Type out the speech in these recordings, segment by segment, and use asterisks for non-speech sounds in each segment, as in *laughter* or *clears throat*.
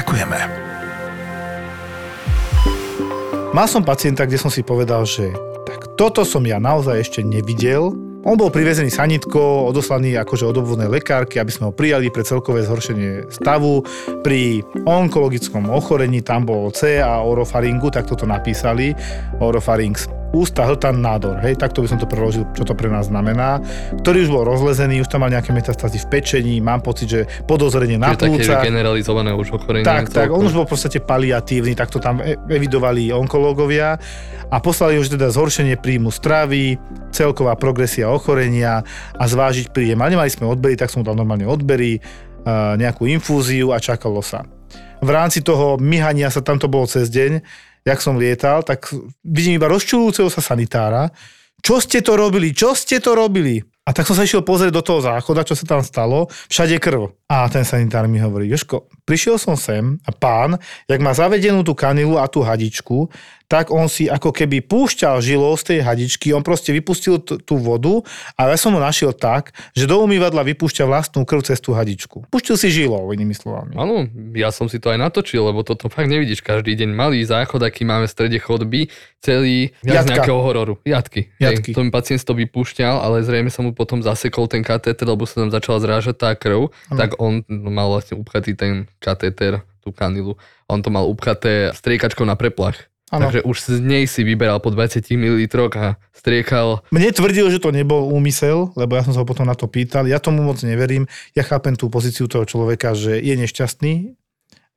Ďakujeme. Mal som pacienta, kde som si povedal, že tak toto som ja naozaj ešte nevidel. On bol privezený sanitko, odoslaný akože od obvodnej lekárky, aby sme ho prijali pre celkové zhoršenie stavu. Pri onkologickom ochorení tam bol C a orofaringu, tak toto napísali. Orofarinx ústa, hltan, nádor. Hej, takto by som to preložil, čo to pre nás znamená. Ktorý už bol rozlezený, už tam mal nejaké metastázy v pečení, mám pocit, že podozrenie na plúca. také generalizované už ochorenie. Tak, tak, on už bol v podstate paliatívny, tak to tam e- evidovali onkológovia a poslali už teda zhoršenie príjmu stravy, celková progresia ochorenia a zvážiť príjem. A nemali sme odbery, tak som mu dal normálne odbery, nejakú infúziu a čakalo sa. V rámci toho myhania sa tam to bolo cez deň, jak som lietal, tak vidím iba rozčulujúceho sa sanitára. Čo ste to robili? Čo ste to robili? A tak som sa išiel pozrieť do toho záchoda, čo sa tam stalo. Všade krv. A ten sanitár mi hovorí, Joško, prišiel som sem a pán, jak má zavedenú tú kanilu a tú hadičku, tak on si ako keby púšťal žilou z tej hadičky, on proste vypustil t- tú vodu a ja som ho našiel tak, že do umývadla vypúšťa vlastnú krv cez tú hadičku. Pustil si žilou, inými slovami. Áno, ja som si to aj natočil, lebo toto fakt nevidíš každý deň. Malý záchod, aký máme v strede chodby, celý Jatka. nejakého hororu. Jatky. Jatky. Hej, to mi pacient to vypúšťal, ale zrejme sa mu potom zasekol ten katéter, lebo sa tam začala zrážať tá krv, Áno. tak on mal vlastne upchatý ten katéter, tú kanilu. On to mal upchaté striekačkou na preplach. Áno. Takže už z nej si vyberal po 20 ml a striekal. Mne tvrdil, že to nebol úmysel, lebo ja som sa ho potom na to pýtal. Ja tomu moc neverím. Ja chápem tú pozíciu toho človeka, že je nešťastný,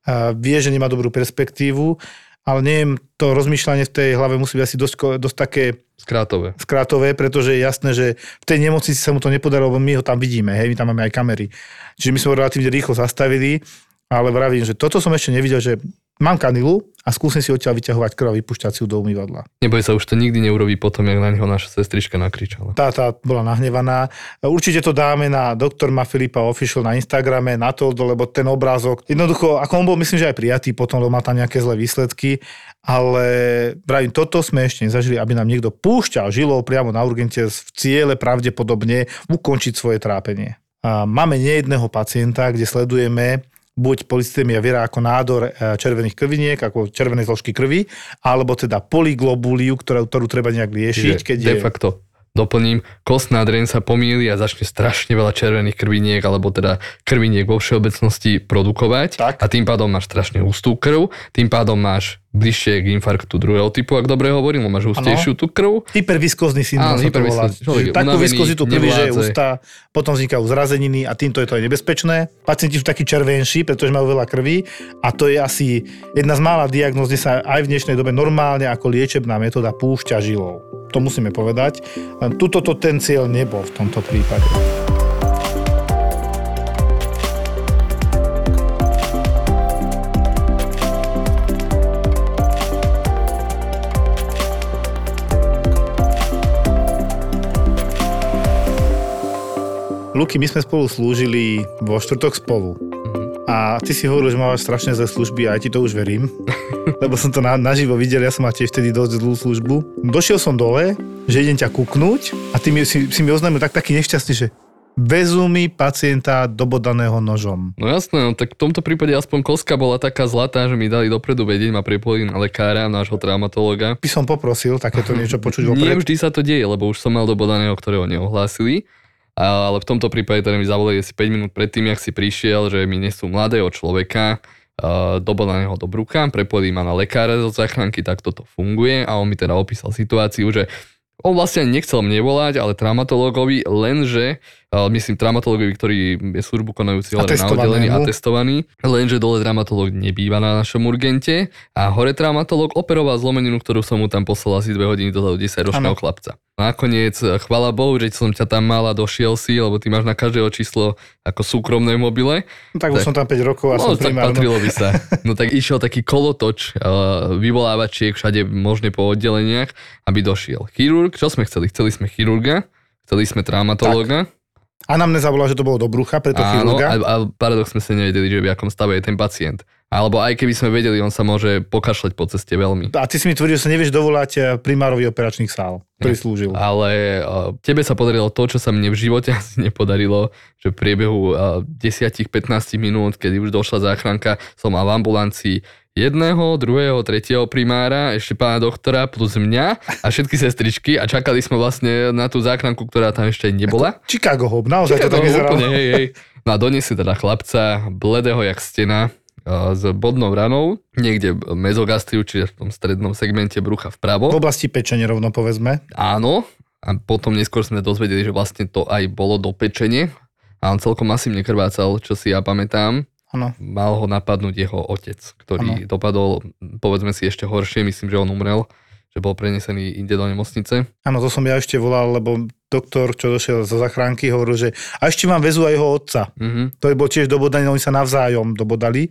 a vie, že nemá dobrú perspektívu, ale neviem, to rozmýšľanie v tej hlave musí byť asi dosť, dosť také Skrátové. skrátové, pretože je jasné, že v tej nemocnici sa mu to nepodarilo, lebo my ho tam vidíme, hej, my tam máme aj kamery. Čiže my sme ho relatívne rýchlo zastavili, ale vravím, že toto som ešte nevidel, že mám kanilu a skúsim si odtiaľ vyťahovať krv a ju do umývadla. Neboj sa, už to nikdy neurobí potom, jak na neho naša sestrička nakričala. Tá, tá bola nahnevaná. Určite to dáme na doktor Ma Filipa Official na Instagrame, na to, lebo ten obrázok, jednoducho, ako on bol, myslím, že aj prijatý potom, lebo má tam nejaké zlé výsledky, ale vravím, toto sme ešte nezažili, aby nám niekto púšťal žilou priamo na urgente v ciele pravdepodobne ukončiť svoje trápenie. A máme nejedného pacienta, kde sledujeme buď polycytémia vera ako nádor e, červených krviniek, ako červené zložky krvi, alebo teda polyglobúliu, ktorú, ktorú treba nejak riešiť, Čiže keď de je... facto doplním, kostná dreň sa pomýli a začne strašne veľa červených krviniek, alebo teda krviniek vo všeobecnosti produkovať. Tak. A tým pádom máš strašne hustú krv, tým pádom máš bližšie k infarktu druhého typu, ak dobre hovorím, máš hustejšiu tú krv. Hyperviskozný syndrom Áno, hyperviskozný. Človek Takú viskozitu krvi, že je ústa, potom vznikajú zrazeniny a týmto je to aj nebezpečné. Pacienti sú takí červenší, pretože majú veľa krvi a to je asi jedna z mála diagnóz, kde sa aj v dnešnej dobe normálne ako liečebná metóda púšťa žilou. To musíme povedať. Len tuto to ten cieľ nebol v tomto prípade. Luky, my sme spolu slúžili vo štvrtok spolu. A ty si hovoril, že máš strašne zlé služby a ja ti to už verím, lebo som to na, naživo videl, ja som mal tiež vtedy dosť zlú službu. Došiel som dole, že idem ťa kúknúť a ty mi, si, si mi oznámil tak taký nešťastný, že vezú mi pacienta dobodaného nožom. No jasné, no, tak v tomto prípade aspoň koska bola taká zlatá, že mi dali dopredu vedieť, ma prepojili na lekára, nášho traumatológa. By som poprosil takéto *laughs* niečo počuť Nie vopred. vždy sa to deje, lebo už som mal dobodaného, ktorého neohlásili. Ale v tomto prípade teda mi zavolali asi 5 minút predtým, jak si prišiel, že mi nesú mladého človeka, uh, dobodaného do bruka, prepojili ma na lekára zo záchranky, tak toto funguje. A on mi teda opísal situáciu, že on vlastne nechcel mne volať, ale traumatológovi, lenže ale myslím traumatológovi, ktorý je službu konajúci hore na oddelení a testovaný, lenže dole traumatológ nebýva na našom urgente a hore traumatológ operoval zlomeninu, ktorú som mu tam poslal asi dve hodiny dozadu 10 ročného chlapca. Nakoniec, chvala Bohu, že som ťa tam mal a došiel si, lebo ty máš na každého číslo ako súkromné mobile. No, tak už Tak. som tam 5 rokov a No, som tak primárno. patrilo by sa. *laughs* No tak išiel taký kolotoč uh, vyvolávačiek všade možne po oddeleniach, aby došiel. Chirurg, čo sme chceli? Chceli sme chirurga, chceli sme traumatológa. Anamnéza bola, že to bolo do brucha, preto Áno, chirurga. a, a paradoxne sme nevedeli, že v akom stave je ten pacient. Alebo aj keby sme vedeli, on sa môže pokašľať po ceste veľmi. A ty si mi tvrdil, že sa nevieš dovolať eh, primárovi operačných sál, ktorý slúžil. Ale uh, tebe sa podarilo to, čo sa mne v živote *laughs* asi nepodarilo, že v priebehu uh, 10-15 minút, kedy už došla záchranka, som mal v ambulancii jedného, druhého, tretieho primára, ešte pána doktora plus mňa a všetky sestričky a čakali sme vlastne na tú záchranku, ktorá tam ešte nebola. Chicago Hope, naozaj to to tak vyzeralo. úplne, hej, hej. No a doniesie teda chlapca, bledého jak stena, s bodnou ranou, niekde mezogastriu, čiže v tom strednom segmente brucha V vpravo. oblasti pečenia rovno povedzme. Áno, a potom neskôr sme dozvedeli, že vlastne to aj bolo do pečenie a on celkom masívne krvácal, čo si ja pamätám. Áno. Mal ho napadnúť jeho otec, ktorý dopadol, povedzme si, ešte horšie, myslím, že on umrel, že bol prenesený inde do nemocnice. Áno, to som ja ešte volal, lebo doktor, čo došiel zo zachránky, hovoril, že a ešte vám vezú aj jeho otca. Mhm. To bol tiež dobodaný, oni sa navzájom dobodali.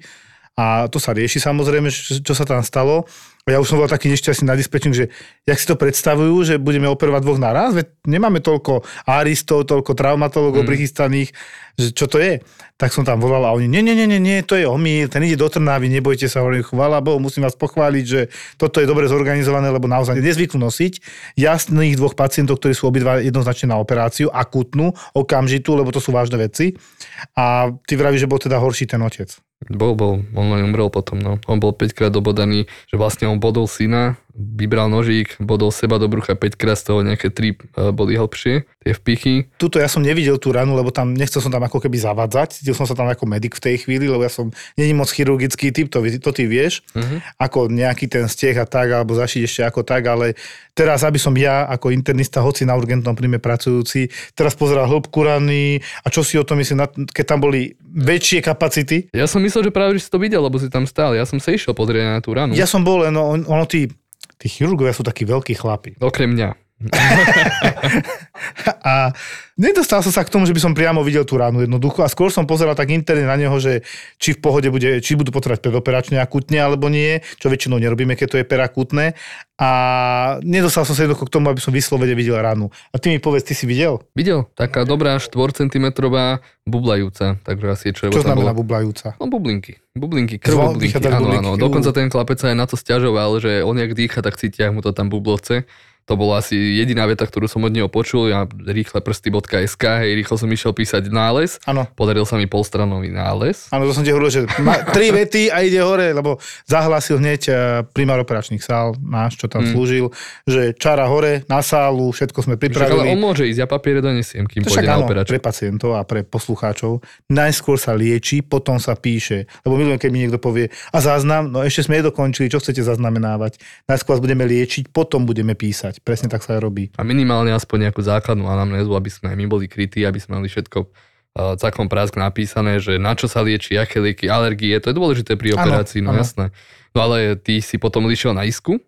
A to sa rieši samozrejme, čo, čo sa tam stalo. Ja už som bol taký nešťastný na dispečing, že jak si to predstavujú, že budeme operovať dvoch naraz, veď nemáme toľko aristov, toľko traumatologov Mm. prichystaných, že čo to je. Tak som tam volal a oni, nie, nie, nie, nie, nie to je omyl, ten ide do Trnavy, nebojte sa, hovorím, chvála Bohu, musím vás pochváliť, že toto je dobre zorganizované, lebo naozaj nezvyknú nosiť jasných dvoch pacientov, ktorí sú obidva jednoznačne na operáciu, akutnú, okamžitú, lebo to sú vážne veci. A ty vravíš, že bol teda horší ten otec. Bol, bol, on len umrel potom, no. On bol 5 krát dobodaný, že vlastne bodol syna, vybral nožík, bodol seba do brucha 5 krát, z toho nejaké 3 boli hlbšie, tie vpichy. Tuto ja som nevidel tú ranu, lebo tam nechcel som tam ako keby zavadzať. Cítil som sa tam ako medic v tej chvíli, lebo ja som není moc chirurgický typ, to, to ty vieš, Mhm. ako nejaký ten steh a tak, alebo zašiť ešte ako tak, ale teraz, aby som ja ako internista, hoci na urgentnom príjme pracujúci, teraz pozeral hĺbku rany a čo si o tom myslím, na- keď tam boli väčšie kapacity. Ja som myslel, že práve, že si to videl, lebo si tam stál. Ja som sa išiel pozrieť na tú ranu. Ja som bol no, on- ono tí, tí chirurgovia sú takí veľkí chlapi. Okrem mňa. *laughs* A nedostal som sa k tomu, že by som priamo videl tú ránu jednoducho a skôr som pozeral tak interne na neho, že či v pohode bude, či budú potrebovať predoperačne akutne alebo nie, čo väčšinou nerobíme, keď to je perakutné. A nedostal som sa jednoducho k tomu, aby som vyslovene videl ránu. A ty mi povedz, ty si videl? Videl? Taká dobrá 4 cm bublajúca, takže asi je čo, Čo znamená bolo. bublajúca? No bublinky, bublinky, áno, bublinky, áno. ú. Dokonca ten chlapec sa aj na to stiažoval, že on jak dýcha, tak cítia, mu to tam bubloce. To bola asi jediná veta, ktorú som od neho počul. Ja rýchle prsty.sk, hej, rýchlo som išiel písať nález. Áno. Podaril sa mi polstranový nález. Áno, to som ti hovoril, že má tri vety a ide hore, lebo zahlásil hneď eh, primár operačných sál, náš, čo tam Hmm. slúžil, že čara hore, na sálu, všetko sme Však, ale pripravili. on môže ísť, ja papiere donesiem, kým pôjde na pre pacientov a pre poslucháčov. Najskôr sa lieči, potom sa píše. Lebo milujem, keď mi niekto povie, a záznam, no ešte sme nedokončili, čo chcete zaznamenávať. Najskôr vás budeme liečiť, potom budeme písať. Presne tak sa aj robí. A minimálne aspoň nejakú základnú anamnézu, aby sme aj my boli krytí, aby sme mali všetko uh, cakom prásk napísané, že na čo sa lieči, aké lieky, alergie, to je dôležité pri operácii, no áno. jasné. No ale ty si potom išiel na isku,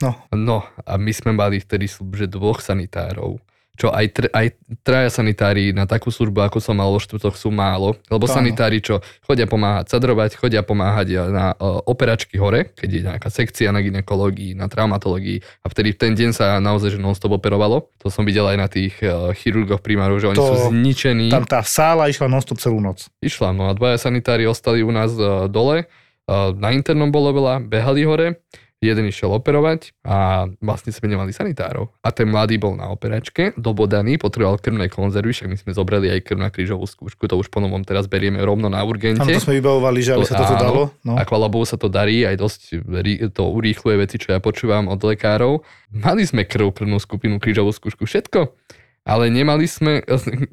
No, no a my sme mali vtedy že dvoch sanitárov, čo aj, tr- aj traja sanitári na takú službu, ako som mal vo štvrtok, sú málo, lebo áno. sanitári, čo chodia pomáhať sadrovať, chodia pomáhať na uh, operačky hore, keď je nejaká sekcia na ginekológii, na traumatológii a vtedy v ten deň sa naozaj že non-stop operovalo. To som videl aj na tých uh, chirurgoch primárov, že oni To- sú zničení. tam tá sála išla non-stop celú noc. Išla, no a dvaja sanitári ostali u nás uh, dole, uh, na internom bolo veľa, behali hore, jeden išiel operovať a vlastne sme nemali sanitárov. A ten mladý bol na operačke, dobodaný, potreboval krvné konzervy, však my sme zobrali aj krv na krížovú skúšku, to už po novom teraz berieme rovno na urgente. Áno, to sme vybavovali, že aby To sa toto áno. dalo. No. A chvala sa to darí, aj dosť to urýchluje veci, čo ja počúvam od lekárov. Mali sme krv, krvnú skupinu, krížovú skúšku, všetko. Ale nemali sme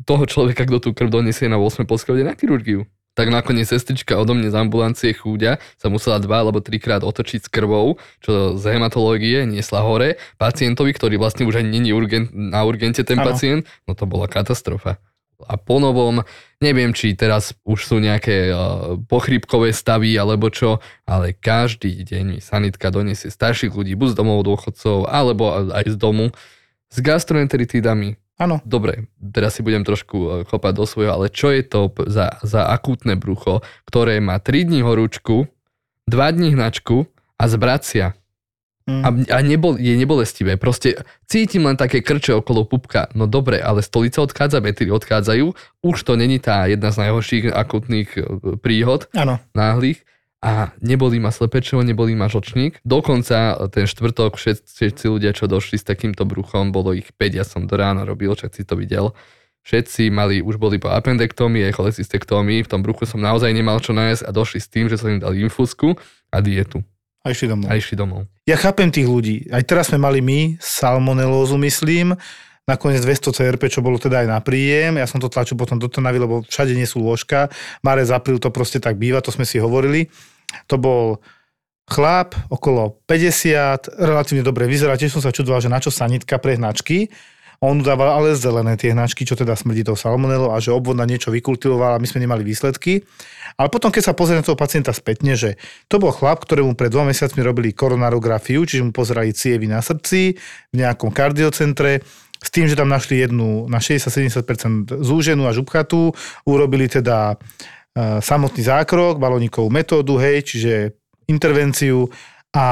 toho človeka, kto tú krv donesie na 8. poschodie na chirurgiu. Tak nakoniec sestrička odo mne z ambulancie chúďa sa musela dva alebo trikrát otočiť s krvou, čo z hematológie niesla hore pacientovi, ktorý vlastne už ani není urgent, na urgente ten Áno. pacient. No to bola katastrofa. a ponovom. Neviem, či teraz už sú nejaké uh, pochrípkové stavy alebo čo, ale každý deň mi sanitka donesie starších ľudí, buď z domov dôchodcov, alebo aj z domu, s gastroenteritidami. Áno. Dobre, teraz si budem trošku uh, chopať do svojho, ale čo je to za, za akútne brucho, ktoré má 3 dní horúčku, 2 dní hnačku a zbracia. Mm. A, a nebol, je nebolestivé. Proste cítim len také krče okolo pupka. No dobre, ale stolica odchádza, metry odchádzajú. Už to není tá jedna z najhorších akutných e, príhod Áno. náhlych. A nebolí ma slepečo, nebolí ma žlčník. Dokonca ten štvrtok všetci, ľudia, čo došli s takýmto bruchom, bolo ich 5, ja som do rána robil, však si to videl. Všetci mali, už boli po appendektómii, cholecystektómii, v tom bruchu som naozaj nemal čo nájsť a došli s tým, že som im dal infúzku a dietu. A išli domov. A išli domov. Ja chápem tých ľudí. Aj teraz sme mali my salmonelózu, myslím, nakoniec 200 CRP, čo bolo teda aj na príjem. Ja som to tlačil potom do Trnavy, lebo všade nie sú lôžka. Marec, apríl to proste tak býva, to sme si hovorili. To bol chlap, okolo 50, relatívne dobre vyzerá. Tiež som sa čudoval, že na čo sanitka pre hnačky. On dával ale zelené tie hnačky, čo teda smrdí tou salmonelou a že obvod na niečo vykultivoval a my sme nemali výsledky. Ale potom, keď sa pozrie na toho pacienta spätne, že to bol chlap, ktorému pred dvoma mesiacmi robili koronarografiu, čiže mu pozerali cievy na srdci v nejakom kardiocentre, s tým, že tam našli jednu na 60-70% zúženú a župchatú, urobili teda e, samotný zákrok, balónikovú metódu, hej, čiže intervenciu a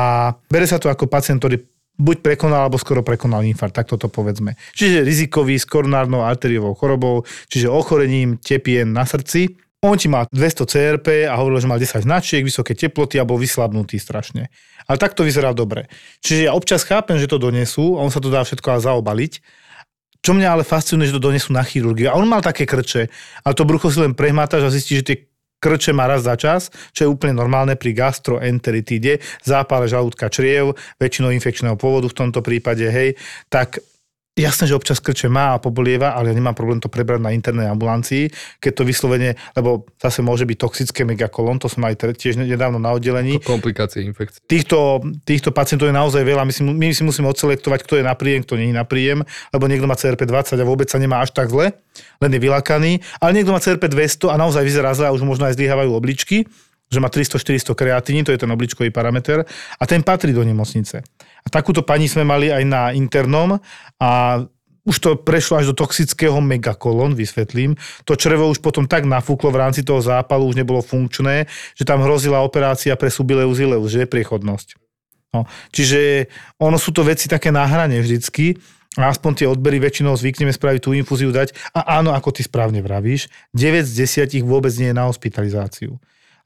bere sa to ako pacient, ktorý buď prekonal, alebo skoro prekonal infarkt, tak toto povedzme. Čiže rizikový s koronárnou arteriovou chorobou, čiže ochorením tepien na srdci. On ti mal 200 CRP a hovoril, že mal 10 značiek, vysoké teploty a bol vyslabnutý strašne. Ale tak to vyzerá dobre. Čiže ja občas chápem, že to donesú, on sa to dá všetko zaobaliť. Čo mňa ale fascinuje, že to donesú na chirurgiu. A on mal také krče, ale to brucho si len prehmátaš a zistíš, že tie krče má raz za čas, čo je úplne normálne pri gastroenteritíde, zápale žalúdka čriev, väčšinou infekčného pôvodu v tomto prípade, hej, tak Jasné, že občas krče má a pobolieva, ale ja nemám problém to prebrať na internej ambulancii, keď to vyslovene, lebo zase môže byť toxické megakolon, to som aj tiež nedávno na oddelení. Komplikácie infekcie. Týchto, týchto pacientov je naozaj veľa, my si, my si musíme odselektovať, kto je na príjem, kto nie je na príjem, lebo niekto má CRP 20 a vôbec sa nemá až tak zle, len je vylakaný, ale niekto má CRP 200 a naozaj vyzerá zle a už možno aj zlyhávajú obličky, že má 300-400 kreatíny, to je ten obličkový parameter, a ten patrí do nemocnice. A takúto pani sme mali aj na internom a už to prešlo až do toxického megakolon, vysvetlím. To črevo už potom tak nafúklo v rámci toho zápalu, už nebolo funkčné, že tam hrozila operácia pre subileus ileus, že je priechodnosť. No, čiže ono sú to veci také na hrane vždycky, a aspoň tie odbery väčšinou zvykneme spraviť tú infúziu dať. A áno, ako ty správne vravíš, 9 z 10 vôbec nie je na hospitalizáciu.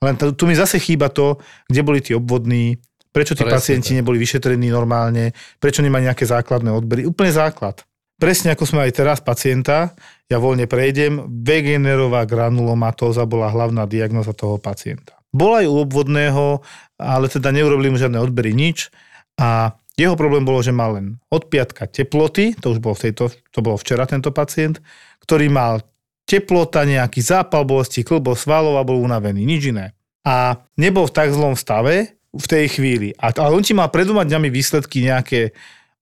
Len tu, mi zase chýba to, kde boli tí obvodní, prečo tí Presne pacienti tak. neboli vyšetrení normálne, prečo nemajú nejaké základné odbery. Úplne základ. Presne ako sme aj teraz pacienta, ja voľne prejdem, Wegenerová granulomatóza bola hlavná diagnoza toho pacienta. Bola aj u obvodného, ale teda neurobili mu žiadne odbery, nič. A jeho problém bolo, že mal len od piatka teploty, to už bolo v tejto, to bolo včera tento pacient, ktorý mal teplota, nejaký zápal bolesti, klbo, svalov a bol unavený, nič iné. A nebol v tak zlom stave v tej chvíli. A, ale on ti mal pred dvoma dňami výsledky nejaké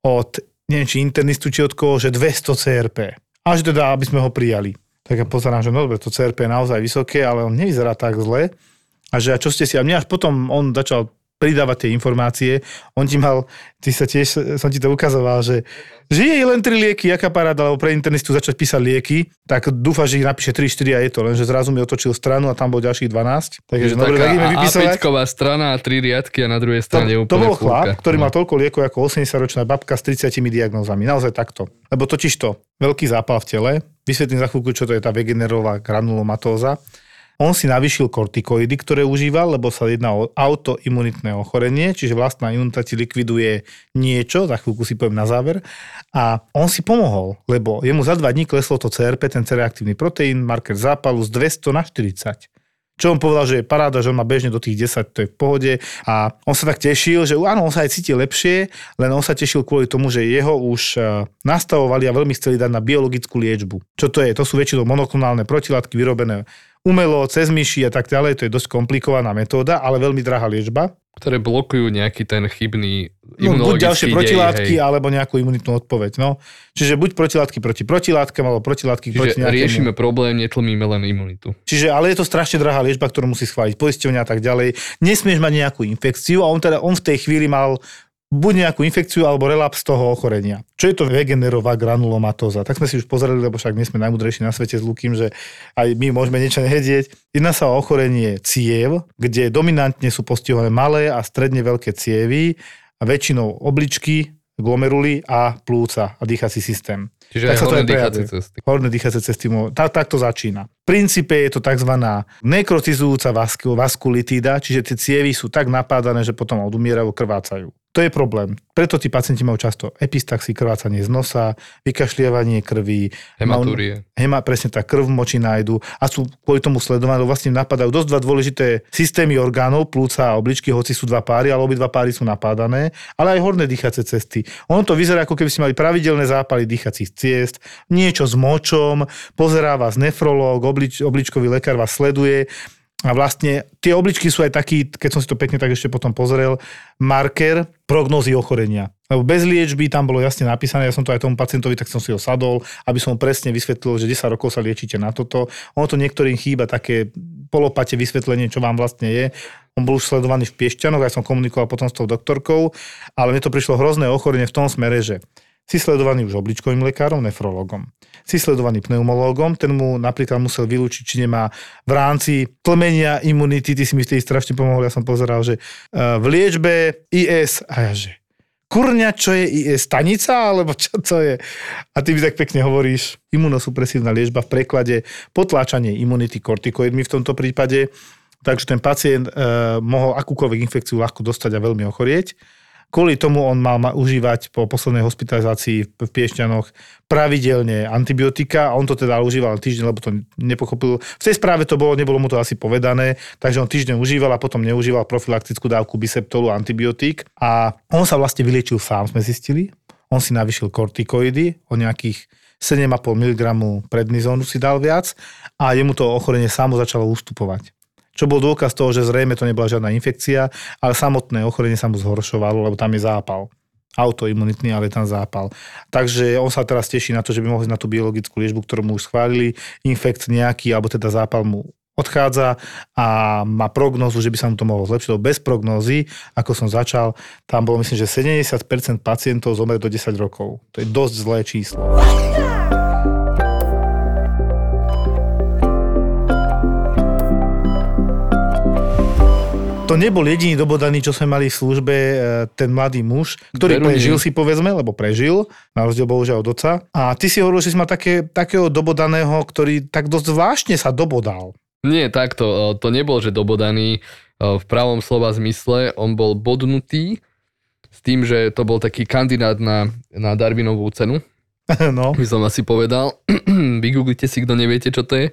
od, neviem či internistu, či od koho, že 200 CRP. Až teda, aby sme ho prijali. Tak ja pozerám, že no dobre, to CRP je naozaj vysoké, ale on nevyzerá tak zle. A že a čo ste si... A mne až potom on začal pridávať tie informácie. On ti mal, ty sa tiež, som ti to ukazoval, že žije len tri lieky, aká paráda, lebo pre internistu začať písať lieky, tak dúfa, že ich napíše 3-4 a je to, lenže zrazu mi otočil stranu a tam bol ďalších 12. Takže dobre, tak ideme A- vypisovať. A5 strana a tri riadky a na druhej To, strane to úplne bol chlap, ktorý No. mal toľko liekov ako 80-ročná babka s 30 diagnózami. Naozaj takto. Lebo totiž to, veľký zápal v tele, vysvetlím za chvíľku, čo to je tá Wegenerová granulomatóza. On si navýšil kortikoidy, ktoré užíval, lebo sa jedná o autoimunitné ochorenie, čiže vlastná imunita ti likviduje niečo, za chvíľku si poviem na záver. A on si pomohol, lebo jemu za dva dní kleslo to CRP, ten C-reaktívny proteín, marker zápalu z 200 na 40. Čo on povedal, že je paráda, že on má bežne do tých 10, to je v pohode. A on sa tak tešil, že áno, on sa aj cíti lepšie, len on sa tešil kvôli tomu, že jeho už eh, nastavovali a veľmi chceli dať na biologickú liečbu. Čo to je? To sú väčšinou monoklonálne protilátky vyrobené umelo, cez myši a tak ďalej. To je dosť komplikovaná metóda, ale veľmi drahá liečba. ktoré blokujú nejaký ten chybný No, buď ďalšie imunologický protilátky, dej, hej. alebo nejakú imunitnú odpoveď. No. Čiže buď protilátky proti protilátkam, alebo protilátky proti Čiže nejakému... riešime problém, netlmíme len imunitu. Čiže, ale je to strašne drahá liečba, ktorú musí schváliť poisťovňa a tak ďalej. Nesmieš mať nejakú infekciu a on teda on v tej chvíli mal buď nejakú infekciu alebo relaps toho ochorenia. Čo je to vegenerová granulomatóza? Tak sme si už pozreli, lebo však my sme najmudrejší na svete s Lukým, že aj my môžeme niečo nevedieť. Jedná sa o ochorenie ciev, kde dominantne sú postihované malé a stredne veľké cievy a väčšinou obličky, glomeruly a plúca a dýchací systém. Čiže Tak aj sa to horné dýchacie cesty. Horné dýchacie cesty, tá, tak to začína. V princípe je to tzv. nekrotizujúca vasku- vaskulitída, čiže tie cievy sú tak napádané, že potom odumierajú, krvácajú. To je problém. Preto tí pacienti majú často epistaxy, krvácanie z nosa, vykašliavanie krvi, Hematúrie. hema, presne tak, krv v moči nájdu a sú kvôli tomu sledovaní, lebo vlastne napadajú dosť dva dôležité systémy orgánov, plúca a obličky, hoci sú dva páry, ale obidva páry sú napádané, ale aj horné dýchacie cesty. Ono to vyzerá, ako keby ste mali pravidelné zápaly dýchacích ciest, niečo s močom, pozerá vás nefrológ, oblič, obličkový lekár vás sleduje a vlastne tie obličky sú aj taký, keď som si to pekne tak ešte potom pozrel, marker prognózy ochorenia. Lebo bez liečby tam bolo jasne napísané, ja som to aj tomu pacientovi, tak som si ho sadol, aby som presne vysvetlil, že 10 rokov sa liečite na toto. Ono to niektorým chýba také polopate vysvetlenie, čo vám vlastne je. On bol už sledovaný v Piešťanoch, aj som komunikoval potom s tou doktorkou, ale mne to prišlo hrozné ochorenie v tom smere, že si sledovaný už obličkovým lekárom, nefrologom. Si sledovaný pneumológom, ten mu napríklad musel vylúčiť, či nemá v rámci tlmenia imunity, ty si mi vtedy strašne pomohol, ja som pozeral, že eh, v liečbe IS, a ja že kurňa, čo je IS, stanica, alebo čo to je? A ty mi tak pekne hovoríš, imunosupresívna liečba v preklade potláčanie imunity kortikoidmi v tomto prípade, takže ten pacient e, mohol akúkoľvek infekciu ľahko dostať a veľmi ochorieť. Kvôli tomu on mal ma- užívať po poslednej hospitalizácii v Piešťanoch pravidelne antibiotika a on to teda užíval týždeň, lebo to nepochopil. V tej správe to bolo, nebolo mu to asi povedané, takže on týždeň užíval a potom neužíval profilaktickú dávku biseptolu antibiotík a on sa vlastne vyliečil sám, sme zistili. On si navyšil kortikoidy o nejakých 7,5 mg prednizónu si dal viac a jemu to ochorenie samo začalo ustupovať čo bol dôkaz toho, že zrejme to nebola žiadna infekcia, ale samotné ochorenie sa mu zhoršovalo, lebo tam je zápal. Autoimunitný, ale je tam zápal. Takže on sa teraz teší na to, že by mohli na tú biologickú liečbu, ktorú mu už schválili, infekt nejaký, alebo teda zápal mu odchádza a má prognózu, že by sa mu to mohlo zlepšiť. Bez prognózy, ako som začal, tam bolo myslím, že 70% pacientov zomre do 10 rokov. To je dosť zlé číslo. To nebol jediný dobodaný, čo sme mali v službe, e, ten mladý muž, ktorý Veru nie. prežil si povedzme, lebo prežil, na rozdiel bohužiaľ od oca. A ty si hovoril, že si mal také, takého dobodaného, ktorý tak dosť zvláštne sa dobodal. Nie, takto, e, to nebol, že dobodaný e, v pravom slova zmysle, on bol bodnutý s tým, že to bol taký kandidát na, na Darwinovú cenu, *laughs* no. by som asi povedal. *clears throat* Vygooglite si, kto neviete, čo to je.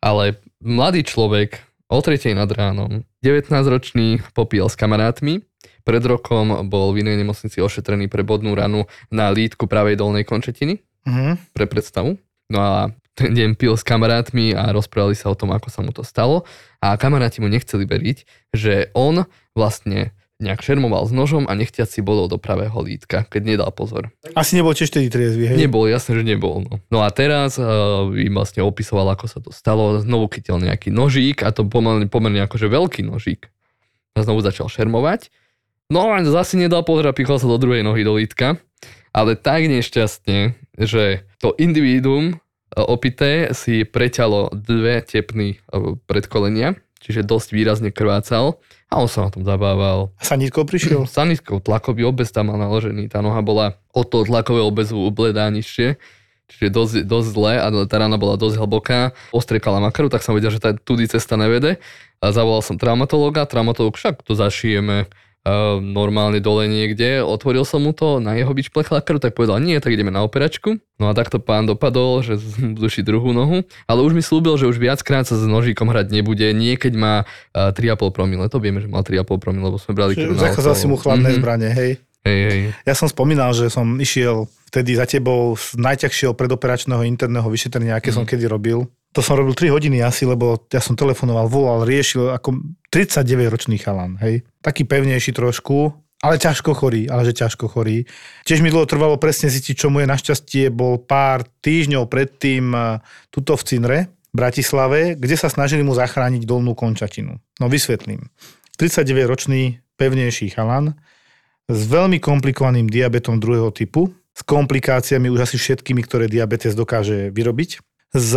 Ale mladý človek o tretej nad ránom, 19-ročný, popíjal s kamarátmi. Pred rokom bol v inej nemocnici ošetrený pre bodnú ranu na lítku pravej dolnej končetiny, Mhm. pre predstavu. No a ten deň pil s kamarátmi a rozprávali sa o tom, ako sa mu to stalo. A kamaráti mu nechceli veriť, že on vlastne nejak šermoval s nožom a nechťac si bodol do pravého lítka, keď nedal pozor. Asi nebol tiež tedy triezvy, hej? Nebol, jasne, že nebol. No, no a teraz uh, im vlastne opisoval, ako sa to stalo. Znovu chytil nejaký nožík a to pomerne, pomerne akože veľký nožík. A znovu začal šermovať. No a zase nedal pozor a pichol sa do druhej nohy do lítka. Ale tak nešťastne, že to individuum uh, opité si preťalo dve tepny uh, predkolenia, čiže dosť výrazne krvácal a on sa na tom zabával. A sanitkou prišiel? *clears throat* Sanitkou tlakový obez tam mal naložený. Tá noha bola od toho tlakového obezu ubledá nižšie. Čiže dosť, dosť zle a tá rana bola dosť hlboká. Ostriekala makaru, tak som vedel, že tá tudy cesta nevede. A zavolal som traumatológa, traumatológ však to zašijeme uh, normálne dole niekde. Otvoril som mu to, na jeho vyšplechla krv, tak povedal, nie, tak ideme na operačku. No a takto pán dopadol, že *laughs* duší druhú nohu, ale už mi slúbil, že už viackrát sa s nožíkom hrať nebude. Niekedy má uh, 3,5 promile, to vieme, že mal 3,5 promile, lebo sme brali krv na si mu chladné Mhm. zbranie, hej? Hej, hej. Ja som spomínal, že som išiel vtedy za tebou z najťažšieho predoperačného interného vyšetrenia, aké som kedy robil. To som robil 3 hodiny asi, lebo ja som telefonoval, volal, riešil ako 39-ročný chalan, hej. Taký pevnejší trošku, ale ťažko chorý, ale že ťažko chorý. Tiež mi dlho trvalo presne zistiť, čo mu je našťastie, bol pár týždňov predtým eh, tuto v Cinre, v Bratislave, kde sa snažili mu zachrániť dolnú končatinu. No vysvetlím. 39-ročný pevnejší chalan s veľmi komplikovaným diabetom druhého typu, s komplikáciami už asi všetkými, ktoré diabetes dokáže vyrobiť s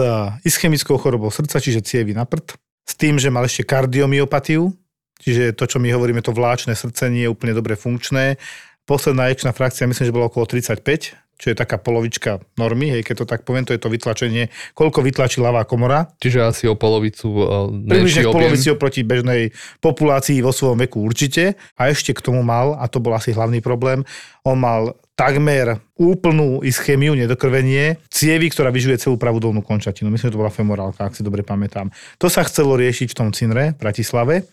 ischemickou chorobou srdca, čiže cievy na prd, s tým, že mal ešte kardiomyopatiu, čiže to, čo my hovoríme, to vláčne srdce nie je úplne dobre funkčné. Posledná ekčná frakcia, myslím, že bola okolo 35, čo je taká polovička normy, hej, keď to tak poviem, to je to vytlačenie, koľko vytlačí ľavá komora. Čiže asi o polovicu uh, Približne polovici oproti bežnej populácii vo svojom veku určite. A ešte k tomu mal, a to bol asi hlavný problém, on mal takmer úplnú ischémiu, nedokrvenie, cievy, ktorá vyžuje celú pravú dolnú končatinu. Myslím, že to bola femorálka, ak si dobre pamätám. To sa chcelo riešiť v tom Cinre, v Bratislave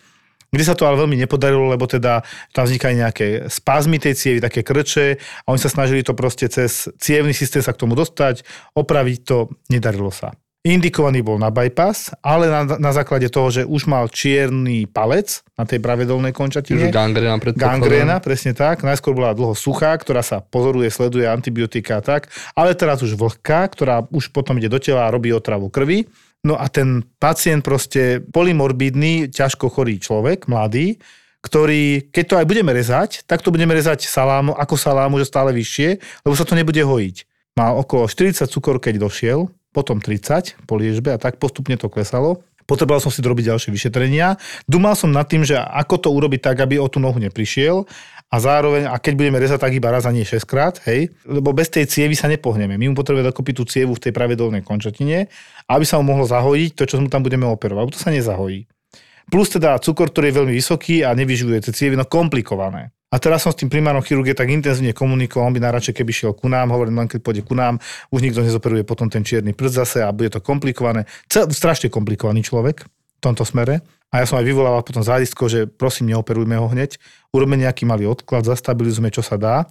kde sa to ale veľmi nepodarilo, lebo teda tam vznikajú nejaké spazmy tej cievy, také krče a oni sa snažili to proste cez cievný systém sa k tomu dostať, opraviť to, nedarilo sa. Indikovaný bol na bypass, ale na, na základe toho, že už mal čierny palec na tej pravej dolnej končatine. Čiže gangrena Gangrena, presne tak. Najskôr bola dlho suchá, ktorá sa pozoruje, sleduje antibiotika a tak, ale teraz už vlhká, ktorá už potom ide do tela a robí otravu krvi. No a ten pacient proste polymorbidný, ťažko chorý človek, mladý, ktorý, keď to aj budeme rezať, tak to budeme rezať salámu, ako salámu, že stále vyššie, lebo sa to nebude hojiť. Mal okolo 40 cukor, keď došiel, potom 30 po liežbe a tak postupne to klesalo. Potreboval som si robiť ďalšie vyšetrenia. Dúmal som nad tým, že ako to urobiť tak, aby o tú nohu neprišiel a zároveň, a keď budeme rezať, tak iba raz a nie 6 krát, hej, lebo bez tej cievy sa nepohneme. My mu potrebujeme dokopy tú cievu v tej pravej dolnej končatine, aby sa mu mohlo zahojiť to, čo mu tam budeme operovať, to sa nezahojí. Plus teda cukor, ktorý je veľmi vysoký a nevyživuje tie cievy, no komplikované. A teraz som s tým primárom chirurgie tak intenzívne komunikoval, on by najradšej, keby šiel ku nám, hovorím len keď pôjde ku nám, už nikto nezoperuje potom ten čierny prd zase a bude to komplikované. Cel, strašne komplikovaný človek v tomto smere. A ja som aj vyvolával potom zádisko, že prosím, neoperujme ho hneď, urobme nejaký malý odklad, zastabilizujme, čo sa dá.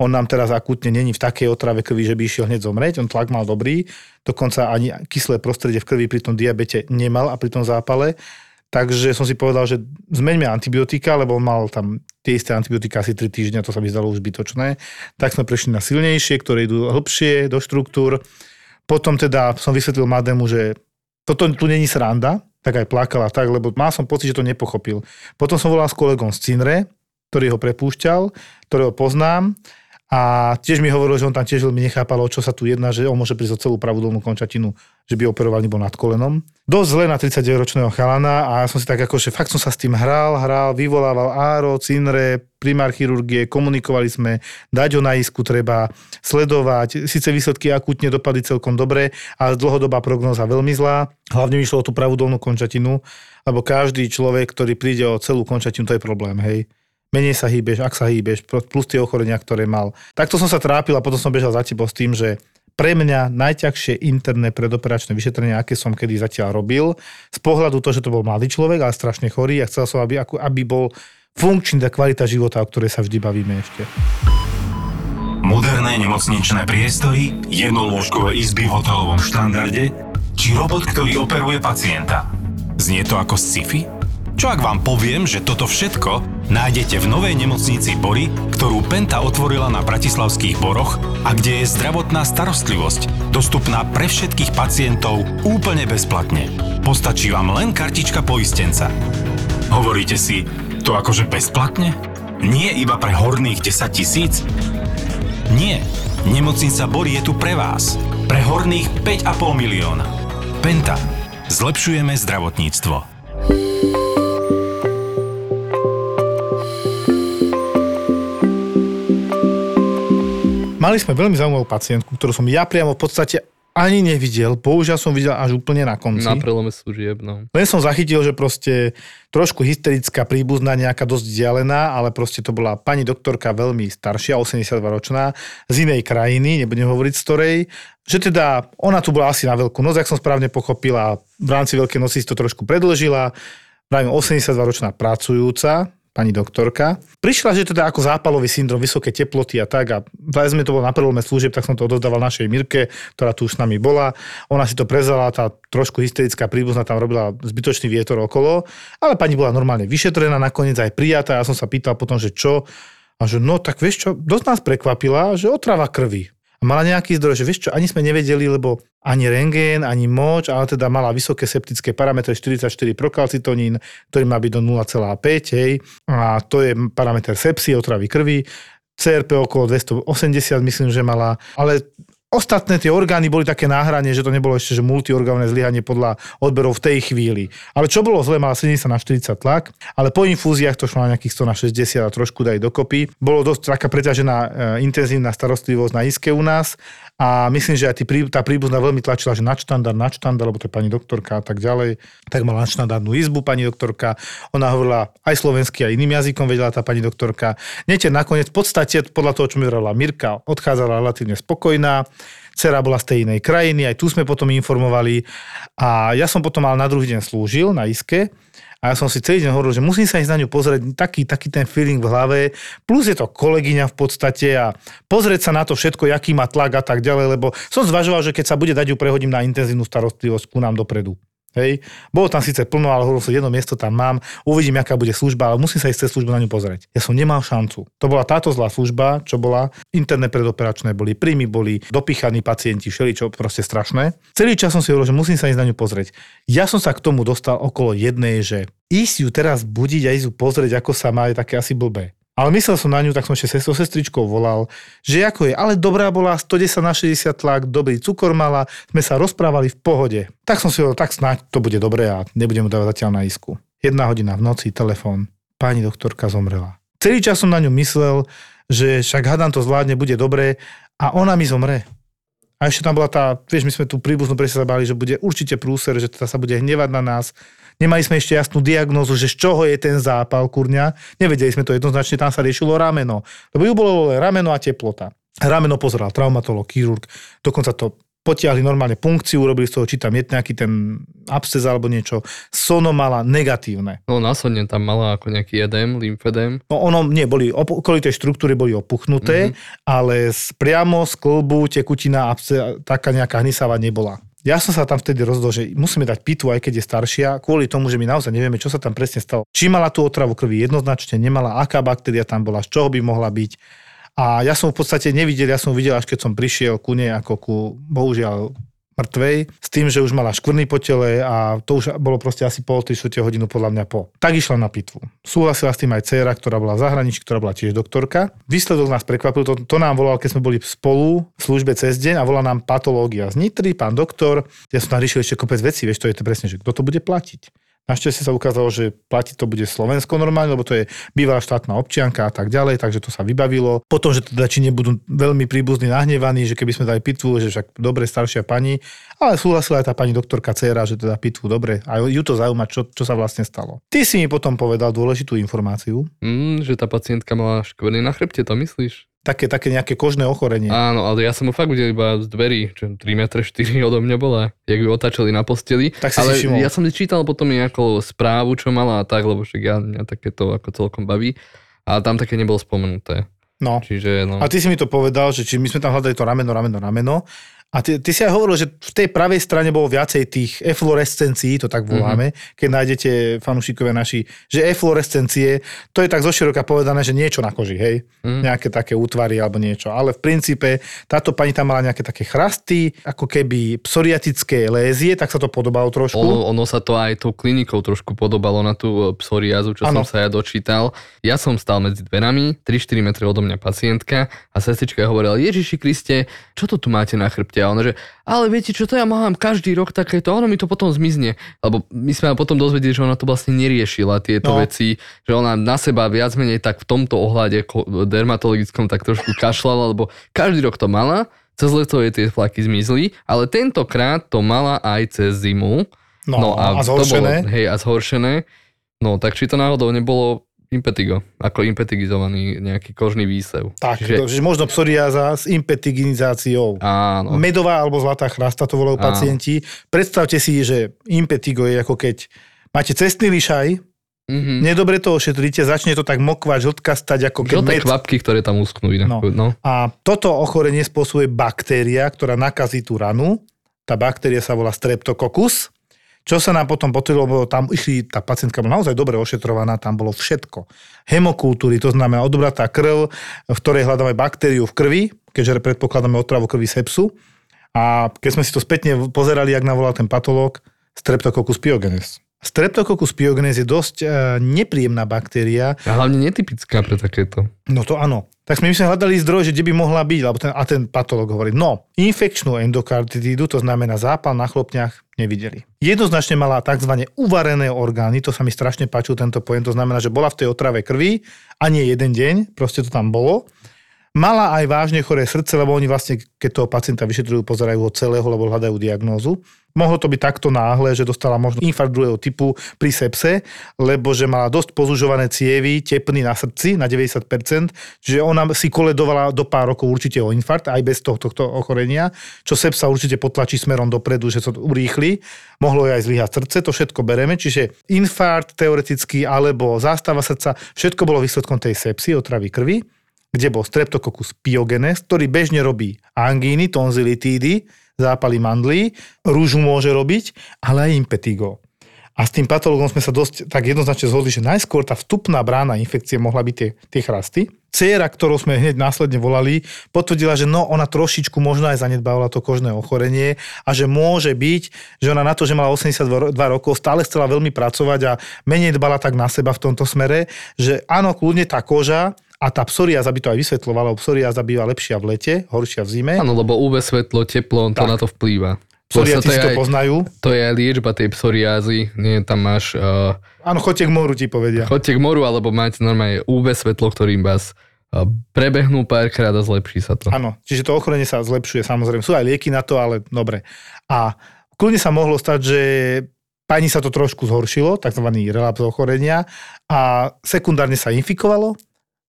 On nám teraz akútne není v takej otrave krvi, že by išiel hneď zomrieť, on tlak mal dobrý, dokonca ani kyslé prostredie v krvi pri tom diabete nemal a pri tom zápale Takže som si povedal, že zmeňme antibiotika, lebo mal tam tie isté antibiotika asi 3 týždňa, to sa mi zdalo už zbytočné. Tak sme prešli na silnejšie, ktoré idú hĺbšie do štruktúr. Potom teda som vysvetlil Mademu, že toto tu není sranda, tak aj plakala tak, lebo mal som pocit, že to nepochopil. Potom som volal s kolegom z Cinre, ktorý ho prepúšťal, ktorého poznám a tiež mi hovoril, že on tam tiež veľmi nechápal, o čo sa tu jedná, že on môže prísť o celú pravú dolnú končatinu, že by operovaný bol nad kolenom. Dosť zle na 39-ročného chalana a ja som si tak ako, že fakt som sa s tým hral, hral, vyvolával áro, cinre, primár chirurgie, komunikovali sme, dať ho na isku treba, sledovať. Sice výsledky akútne dopadli celkom dobre, ale dlhodobá prognoza veľmi zlá. Hlavne mi išlo o tú pravú dolnú končatinu, lebo každý človek, ktorý príde o celú končatinu, to je problém, hej menej sa hýbeš, ak sa hýbeš, plus tie ochorenia, ktoré mal. Takto som sa trápil a potom som bežal za tebou s tým, že pre mňa najťažšie interné predoperačné vyšetrenie, aké som kedy zatiaľ robil, z pohľadu to, že to bol mladý človek, ale strašne chorý a chcel som, aby, aby bol funkčný tá kvalita života, o ktorej sa vždy bavíme ešte. Moderné nemocničné priestory, jednolôžkové izby v hotelovom štandarde, či robot, ktorý operuje pacienta. Znie to ako sci-fi? Čo ak vám poviem, že toto všetko nájdete v novej nemocnici Bory, ktorú Penta otvorila na Bratislavských Boroch a kde je zdravotná starostlivosť dostupná pre všetkých pacientov úplne bezplatne. Postačí vám len kartička poistenca. Hovoríte si, to akože bezplatne? Nie iba pre horných 10 tisíc? Nie, nemocnica Bory je tu pre vás. Pre horných 5,5 milióna. Penta. Zlepšujeme zdravotníctvo. Mali sme veľmi zaujímavú pacientku, ktorú som ja priamo v podstate ani nevidel, bohužiaľ som videl až úplne na konci. Na prelome služieb, no. Len som zachytil, že proste trošku hysterická príbuzná, nejaká dosť vzdialená, ale proste to bola pani doktorka veľmi staršia, 82 ročná, z inej krajiny, nebudem hovoriť z ktorej, že teda ona tu bola asi na veľkú noc, ak som správne pochopila, v rámci veľkej noci si to trošku predlžila, pravím 82 ročná pracujúca, pani doktorka. Prišla, že teda ako zápalový syndrom, vysoké teploty a tak a sme to bolo na prvom služieb, tak som to odozdával našej Mirke, ktorá tu už s nami bola. Ona si to prezala, tá trošku hysterická príbuzná tam robila zbytočný vietor okolo, ale pani bola normálne vyšetrená, nakoniec aj prijatá. Ja som sa pýtal potom, že čo. A že no tak vieš čo, dosť nás prekvapila, že otrava krvi. A mala nejaký zdroj, že vieš čo, ani sme nevedeli, lebo ani rengén, ani moč, ale teda mala vysoké septické parametre 44 prokalcitonín, ktorý má byť do 0,5, hej, a to je parameter sepsie, otravy krvi, CRP okolo 280 myslím, že mala, ale Ostatné tie orgány boli také náhranie, že to nebolo ešte že multiorgánne zlyhanie podľa odberov v tej chvíli. Ale čo bolo zle, mala 70 na 40 tlak, ale po infúziách to šlo na nejakých 100 na 60 a trošku daj dokopy. Bolo dosť taká preťažená e, intenzívna starostlivosť na iske u nás a myslím, že aj tí, tá príbuzná veľmi tlačila, že nadštandard, nadštandard, lebo to je pani doktorka a tak ďalej. Tak mala nadštandardnú izbu pani doktorka. Ona hovorila aj slovensky, aj iným jazykom vedela tá pani doktorka. Niete, nakoniec v podstate, podľa toho, čo mi hovorila Mirka, odchádzala relatívne spokojná. Cera bola z tej inej krajiny, aj tu sme potom informovali. A ja som potom mal na druhý deň slúžil na iske a ja som si celý deň hovoril, že musím sa ísť na ňu pozrieť, taký, taký ten feeling v hlave, plus je to kolegyňa v podstate a pozrieť sa na to všetko, aký má tlak a tak ďalej, lebo som zvažoval, že keď sa bude dať ju prehodím na intenzívnu starostlivosť ku nám dopredu. Hej. Bolo tam síce plno, ale hovoril som, jedno miesto tam mám, uvidím, aká bude služba, ale musím sa ísť cez službu na ňu pozrieť. Ja som nemal šancu. To bola táto zlá služba, čo bola, interné predoperačné boli, príjmy boli, dopichaní pacienti, všeličo proste strašné. Celý čas som si hovoril, že musím sa ísť na ňu pozrieť. Ja som sa k tomu dostal okolo jednej, že ísť ju teraz budiť a ísť ju pozrieť, ako sa má, je také asi blbé. Ale myslel som na ňu, tak som ešte so sestričkou volal, že ako je, ale dobrá bola, 110 na 60 tlak, dobrý cukor mala, sme sa rozprávali v pohode. Tak som si hovoril, tak snáď to bude dobré a nebudem mu dávať zatiaľ na isku. Jedna hodina v noci, telefón, pani doktorka zomrela. Celý čas som na ňu myslel, že však hadám to zvládne, bude dobré a ona mi zomre. A ešte tam bola tá, vieš, my sme tu príbuznú sa báli, že bude určite prúser, že teda sa bude hnevať na nás, Nemali sme ešte jasnú diagnózu, že z čoho je ten zápal kurňa. Nevedeli sme to jednoznačne, tam sa riešilo rameno. Lebo ju bolo rameno a teplota. Rameno pozeral traumatolog, chirurg, dokonca to potiahli normálne punkciu, urobili z toho, či tam je nejaký ten absces alebo niečo. Sono mala negatívne. No následne tam mala ako nejaký edém, lymfedém. No ono, nie, boli, okolité štruktúry boli opuchnuté, mm-hmm. ale priamo z klbu tekutina, absces, taká nejaká hnisava nebola. Ja som sa tam vtedy rozhodol, že musíme dať pitvu, aj keď je staršia, kvôli tomu, že my naozaj nevieme, čo sa tam presne stalo. Či mala tú otravu krvi jednoznačne, nemala, aká baktéria tam bola, z čoho by mohla byť. A ja som v podstate nevidel, ja som videl, až keď som prišiel ku nej ako ku, bohužiaľ, mŕtvej, s tým, že už mala škvrny po tele a to už bolo proste asi pol 3 hodinu podľa mňa po. Tak išla na pitvu. Súhlasila s tým aj dcera, ktorá bola v zahraničí, ktorá bola tiež doktorka. Výsledok nás prekvapil, to, to nám volal, keď sme boli spolu v službe cez deň a volá nám patológia z Nitry, pán doktor. Ja som tam riešil ešte kopec vecí, vieš, to je to presne, že kto to bude platiť. Našťastie sa ukázalo, že platiť to bude Slovensko normálne, lebo to je bývalá štátna občianka a tak ďalej, takže to sa vybavilo. Potom, že teda či nebudú veľmi príbuzní nahnevaní, že keby sme dali pitvu, že však dobre staršia pani, ale súhlasila aj tá pani doktorka Cera, že teda pitvu dobre a ju to zaujíma, čo, čo sa vlastne stalo. Ty si mi potom povedal dôležitú informáciu. Mm, že tá pacientka mala škvrny na chrbte, to myslíš? Také, také nejaké kožné ochorenie. Áno, ale ja som ho fakt videl iba z dverí, čo 3 m 4 odo mňa bola, jak ju otáčali na posteli. Tak si ale si ja som si čítal potom nejakú správu, čo mala a tak, lebo však ja mňa takéto ako celkom baví. A tam také nebolo spomenuté. No. Čiže, no. A ty si mi to povedal, že či my sme tam hľadali to rameno, rameno, rameno a ty, ty si aj hovoril, že v tej pravej strane bolo viacej tých eflorescencií, to tak voláme, mm-hmm. keď nájdete fanúšikovia naši, že eflorescencie, to je tak zoširoka povedané, že niečo na koži, hej, mm. nejaké také útvary alebo niečo. Ale v princípe táto pani tam mala nejaké také chrasty, ako keby psoriatické lézie, tak sa to podobalo trošku. Ono, ono sa to aj tou klinikou trošku podobalo na tú e, psoriazu, čo ano. som sa ja dočítal. Ja som stal medzi dverami, 3-4 metre odo mňa pacientka a sestrička hovorila, Ježiši Kriste, čo to tu máte na chrbte? A ona, že ale viete čo, to ja mám každý rok takéto, ono mi to potom zmizne. Lebo my sme potom dozvedeli, že ona to vlastne neriešila, tieto no. veci, že ona na seba viac menej tak v tomto ohľade dermatologickom tak trošku kašľala, lebo každý rok to mala, cez leto jej tie flaky zmizli, ale tentokrát to mala aj cez zimu. No, no a, a zhoršené. To bolo, hej, a zhoršené. No, tak či to náhodou nebolo impetigo, ako impetigizovaný nejaký kožný výsev. Tak, Čiže... že možno psoriáza s impetiginizáciou. Áno. Medová alebo zlatá chrasta to volajú pacienti. Predstavte si, že impetigo je ako keď máte cestný lišaj, Mhm. Nedobre to ošetríte, začne to tak mokvať, žltkastať, ako keď Žlté med. kvapky, ktoré tam inak. No. No. A toto ochorenie spôsobuje baktéria, ktorá nakazí tú ranu. Tá baktéria sa volá streptococcus. Čo sa nám potom potvrdilo, lebo tam išli, tá pacientka bola naozaj dobre ošetrovaná, tam bolo všetko. Hemokultúry, to znamená odobratá krv, v ktorej hľadáme baktériu v krvi, keďže predpokladáme otravu krvi sepsu. A keď sme si to spätne pozerali, jak navolal ten patológ, Streptococcus pyogenes. Streptococcus pyogenes je dosť e, nepríjemná baktéria, A hlavne netypická pre takéto. No to áno. Tak sme my sme hľadali zdroj, že kde by mohla byť, lebo ten, a ten patolog hovorí, no, infekčnú endokarditídu, to znamená zápal na chlopňach, nevideli. Jednoznačne mala tzv. uvarené orgány, to sa mi strašne páčil tento pojem, to znamená, že bola v tej otrave krvi a nie jeden deň, proste to tam bolo. Mala aj vážne choré srdce, lebo oni vlastne, keď toho pacienta vyšetrujú, pozerajú ho celého, lebo hľadajú diagnózu. Mohlo to byť takto náhle, že dostala možno infarkt druhého typu pri sepse, lebo že mala dosť pozužované cievy, tepny na srdci na 90%, čiže ona si koledovala do pár rokov určite o infarkt, aj bez tohto, tohto ochorenia, čo sepsa určite potlačí smerom dopredu, že sa to urýchli. Mohlo aj zlyhať srdce, to všetko bereme, čiže infarkt teoreticky alebo zástava srdca, všetko bolo výsledkom tej sepsy, otravy krvi kde bol Streptococcus pyogenes, ktorý bežne robí angíny, tonzilitídy, zápaly mandlí, rúžu môže robiť, ale aj impetigo. A s tým patologom sme sa dosť tak jednoznačne zhodli, že najskôr tá vstupná brána infekcie mohla byť tie, tie chrasty. Ciera, ktorú sme hneď následne volali, potvrdila, že no, ona trošičku možno aj zanedbávala to kožné ochorenie a že môže byť, že ona na to, že mala 82 rokov, stále chcela veľmi pracovať a menej dbala tak na seba v tomto smere, že áno, kľudne tá koža a tá psoriáza by to aj vysvetľovala, lebo psoriáza býva lepšia v lete, horšia v zime. Áno, lebo UV svetlo, teplo, to Tak. na to vplýva. Si to aj, poznajú. to je aj liečba tej psoriázy. Nie, tam máš uh, Áno, choďte k moru, ti povedia. chodte k moru, alebo máte normálne UV svetlo, ktorým vás uh, prebehnú párkrát a zlepší sa to. Áno, čiže to ochorenie sa zlepšuje, samozrejme. Sú aj lieky na to, ale dobre. A kľudne sa mohlo stať, že pani sa to trošku zhoršilo, tzv. relaps ochorenia a sekundárne sa infikovalo,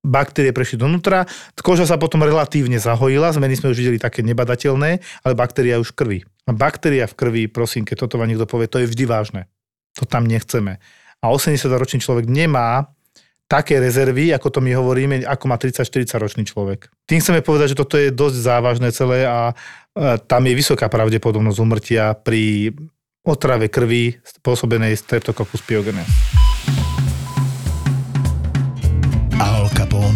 baktérie prešli donútra, koža sa potom relatívne zahojila, zmeny sme už videli také nebadateľné, ale baktéria už v krvi. A baktéria v krvi, prosím, keď toto vám niekto povie, to je vždy vážne. To tam nechceme. A 80-ročný človek nemá také rezervy, ako to my hovoríme, ako má 30-40 ročný človek. Tým chceme povedať, že toto je dosť závažné celé a e, tam je vysoká pravdepodobnosť umrtia pri otrave krvi spôsobenej Streptococcus pyogenes.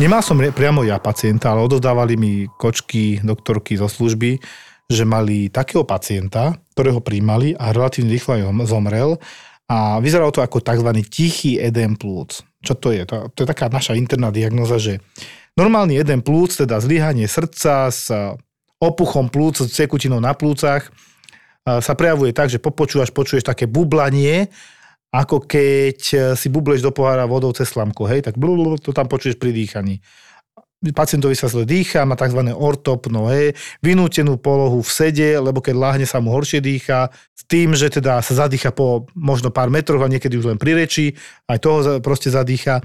Nemal som priamo ja pacienta, ale odovzdávali mi kočky, doktorky zo služby, že mali takého pacienta, ktorého príjmali a relatívne rýchlo zomrel a vyzeralo to ako tzv. tichý edém plúc. Čo to je? To, to je taká naša interná diagnoza, že normálny edém plúc, teda zlyhanie srdca s opuchom plúc, s tekutinou na plúcach, a sa prejavuje tak, že popočúvaš, počuješ také bublanie, ako keď e, si bubleš do pohára vodou cez slamku, hej, tak blub, to tam počuješ pri dýchaní. Pacientovi sa zle dýcha, má tzv. ortopnoe, vynútenú polohu v sede, lebo keď láhne sa mu horšie dýcha, s tým, že teda sa zadýcha po možno pár metroch a niekedy už len pri reči, aj toho proste zadýcha.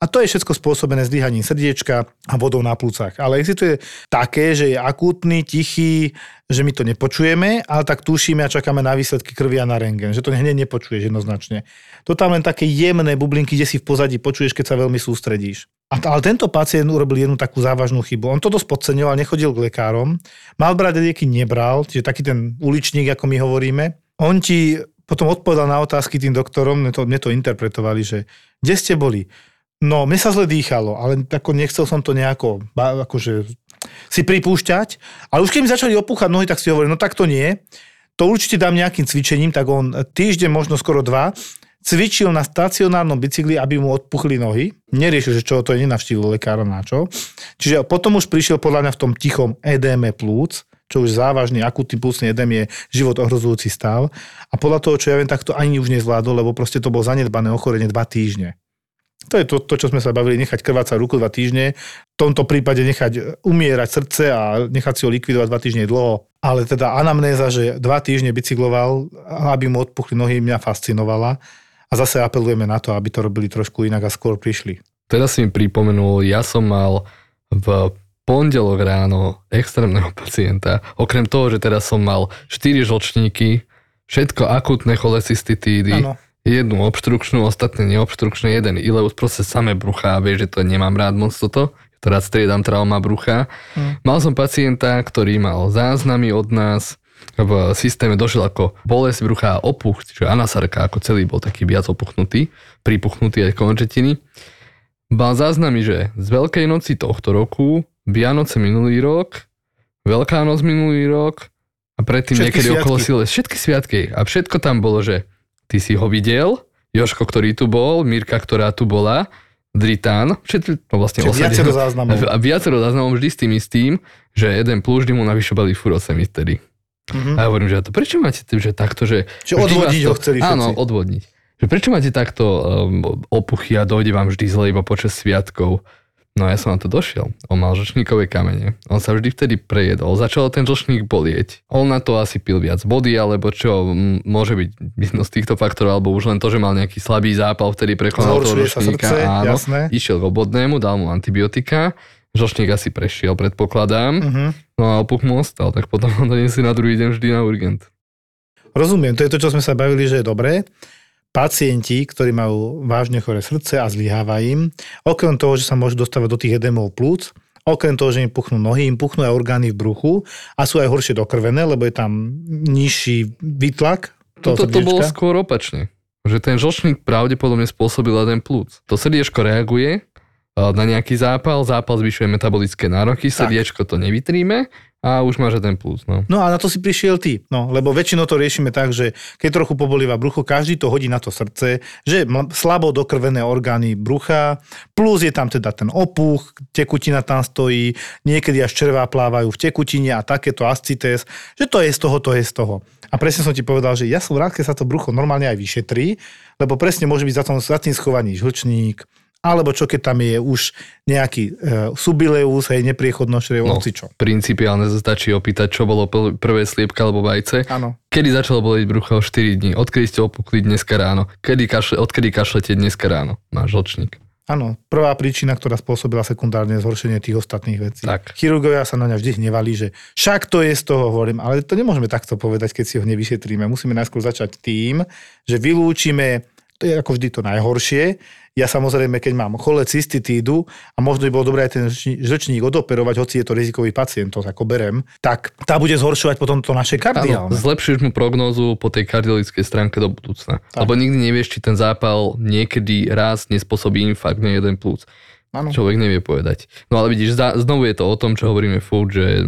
A to je všetko spôsobené zdýhaním srdiečka a vodou na plúcach. Ale existuje také, že je akútny, tichý, že my to nepočujeme, ale tak tušíme a čakáme na výsledky krvi a na rengen, že to hneď nepočuješ jednoznačne. To tam len také jemné bublinky, kde si v pozadí počuješ, keď sa veľmi sústredíš. A, ale tento pacient urobil jednu takú závažnú chybu. On to dosť podceňoval, nechodil k lekárom, mal brať lieky, nebral, čiže taký ten uličník, ako my hovoríme. On ti potom odpovedal na otázky tým doktorom, mne to, mne to interpretovali, že kde ste boli? No, mne sa zle dýchalo, ale ako nechcel som to nejako akože si pripúšťať. Ale už keď mi začali opúchať nohy, tak si hovorím, no tak to nie. To určite dám nejakým cvičením, tak on týždeň, možno skoro dva, cvičil na stacionárnom bicykli, aby mu odpuchli nohy. Neriešil, že čo to je, nenavštívil lekára na čo. Čiže potom už prišiel podľa mňa v tom tichom edéme plúc, čo už závažný akutný plúcny edém je život ohrozujúci stav. A podľa toho, čo ja viem, tak to ani už nezvládol, lebo proste to bolo zanedbané ochorenie dva týždne. To je to, to, čo sme sa bavili, nechať krvácať ruku dva týždne, v tomto prípade nechať umierať srdce a nechať si ho likvidovať dva týždne dlho. Ale teda anamnéza, že dva týždne bicykloval, aby mu odpuchli nohy, mňa fascinovala. A zase apelujeme na to, aby to robili trošku inak a skôr prišli. Teraz si mi pripomenul, ja som mal v pondelok ráno extrémneho pacienta. Okrem toho, že teraz som mal 4 žlčníky, všetko akutné cholecystitídy, Áno. Jednu obštrukčnú, ostatné neobštrukčné, jeden ileus, proste samé brucha, vieš, že to nemám rád moc toto. To rád striedam trauma brucha. Hm. Mal som pacienta, ktorý mal záznamy od nás, v systéme došiel ako bolesť brucha a opuch, čiže anasarka, ako celý bol taký viac opuchnutý, pripuchnutý aj končetiny. Mal záznamy, že z Veľkej noci tohto roku, Vianoce minulý rok, Veľká noc minulý rok a predtým Všetky niekedy sviatky. okolo Siles. Všetky sviatky. A všetko tam bolo, že ty si ho videl, Joško, ktorý tu bol, Mirka, ktorá tu bola, Dritán, všetko no vlastne Čiže viacero záznamov. *laughs* A viacero záznamov vždy s tým istým, že jeden plus vždy mu navyšovali furosemistery. Mhm. A ja hovorím, že to prečo máte tým, že takto, že... Čiže odvodiť vás ho chceli Áno, všetci. odvodniť. Že prečo máte takto um, opuchy a dojde vám vždy zle iba počas sviatkov? No ja som na to došiel. On mal žlčníkové kamene. On sa vždy vtedy prejedol. Začal ten žlčník bolieť. On na to asi pil viac vody, alebo čo, m- môže byť jedno z týchto faktorov, alebo už len to, že mal nejaký slabý zápal, vtedy prekonal toho žlčníka. srdce, áno, jasné. Išiel k obodnému, dal mu antibiotika. Žlčník asi prešiel, predpokladám. Mhm. No a opuch mu ostal, tak potom ho donesli na druhý deň vždy na urgent. Rozumiem, to je to, čo sme sa bavili, že je dobré. Pacienti, ktorí majú vážne chore srdce a zlyháva im, okrem toho, že sa môžu dostávať do tých edemov plúc, okrem toho, že im puchnú nohy, im puchnú aj orgány v bruchu a sú aj horšie dokrvené, lebo je tam nižší výtlak. toho Toto to bolo skôr opačne. Že ten žlčník pravdepodobne spôsobil jeden plúc. To srdiečko reaguje a, na nejaký zápal, zápal zvyšuje metabolické nároky, srdiečko to nevytríme a už máš jeden plúc. No. No a na to si prišiel ty. No, lebo väčšinou to riešime tak, že keď trochu pobolíva brucho, každý to hodí na to srdce, že slabo dokrvené orgány brucha, plus je tam teda ten opuch, tekutina tam stojí, niekedy až červá plávajú v tekutine a takéto ascites, že to je z toho, to je z toho. A presne som ti povedal, že ja som rád, keď sa to brucho normálne aj vyšetrí, lebo presne môže byť za, tom, za tým schovaný žlčník, alebo čo keď tam je už nejaký e, subileus, hej, nepriechodnosť, No. no. čo. Principiálne sa stačí opýtať, čo bolo prvé sliepka alebo vajce. Áno. Kedy začalo bolieť brucho? 4 dní. Odkedy ste opukli dneska ráno? Kedy kašle, odkedy kašlete dneska ráno? Máš žlčník. Áno, prvá príčina, ktorá spôsobila sekundárne zhoršenie tých ostatných vecí. Tak. Chirurgovia sa na ňa vždy hnevali, že však to je z toho, hovorím, ale to nemôžeme takto povedať, keď si ho nevyšetríme. Musíme najskôr začať tým, že vylúčime, to je ako vždy to najhoršie. Ja samozrejme, keď mám cholecystitídu a možno by bolo dobré aj ten žlční- žlčník odoperovať, hoci je to rizikový pacient, to ako berem, tak tá bude zhoršovať potom to naše Áno, kardiálne. zlepšíš mu prognózu po tej kardiologickej stránke do budúcna. Tak. Lebo nikdy nevieš, či ten zápal niekedy raz nespôsobí infarkt na jeden plúc. Áno. Človek nevie povedať. No ale vidíš, znovu je to o tom, čo hovoríme furt, že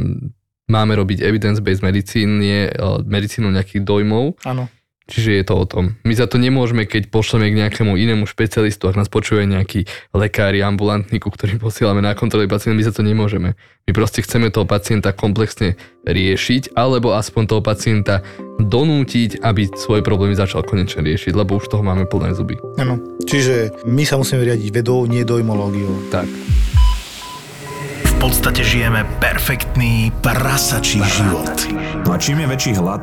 máme robiť evidence-based medicín, nie eh, medicínu nejakých dojmov. Áno. Čiže je to o tom. My za to nemôžeme, keď pošleme k nejakému inému špecialistu, ak nás počuje nejaký lekári, ambulantní, ku ktorým posielame na kontroly pacienta, my za to nemôžeme. My proste chceme toho pacienta komplexne riešiť, alebo aspoň toho pacienta donútiť, aby svoje problémy začal konečne riešiť, lebo už toho máme plné zuby. Áno. Čiže my sa musíme riadiť vedou, nie dojmológiou. Tak. V podstate žijeme perfektný prasačí život. A čím je väčší hlad,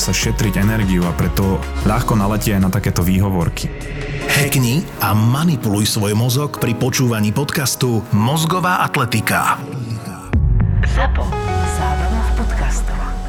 sa šetriť energiu a preto ľahko naletie aj na takéto výhovorky. Hackni a manipuluj svoj mozog pri počúvaní podcastu Mozgová atletika. ZAPO. Zábrná v podcastov.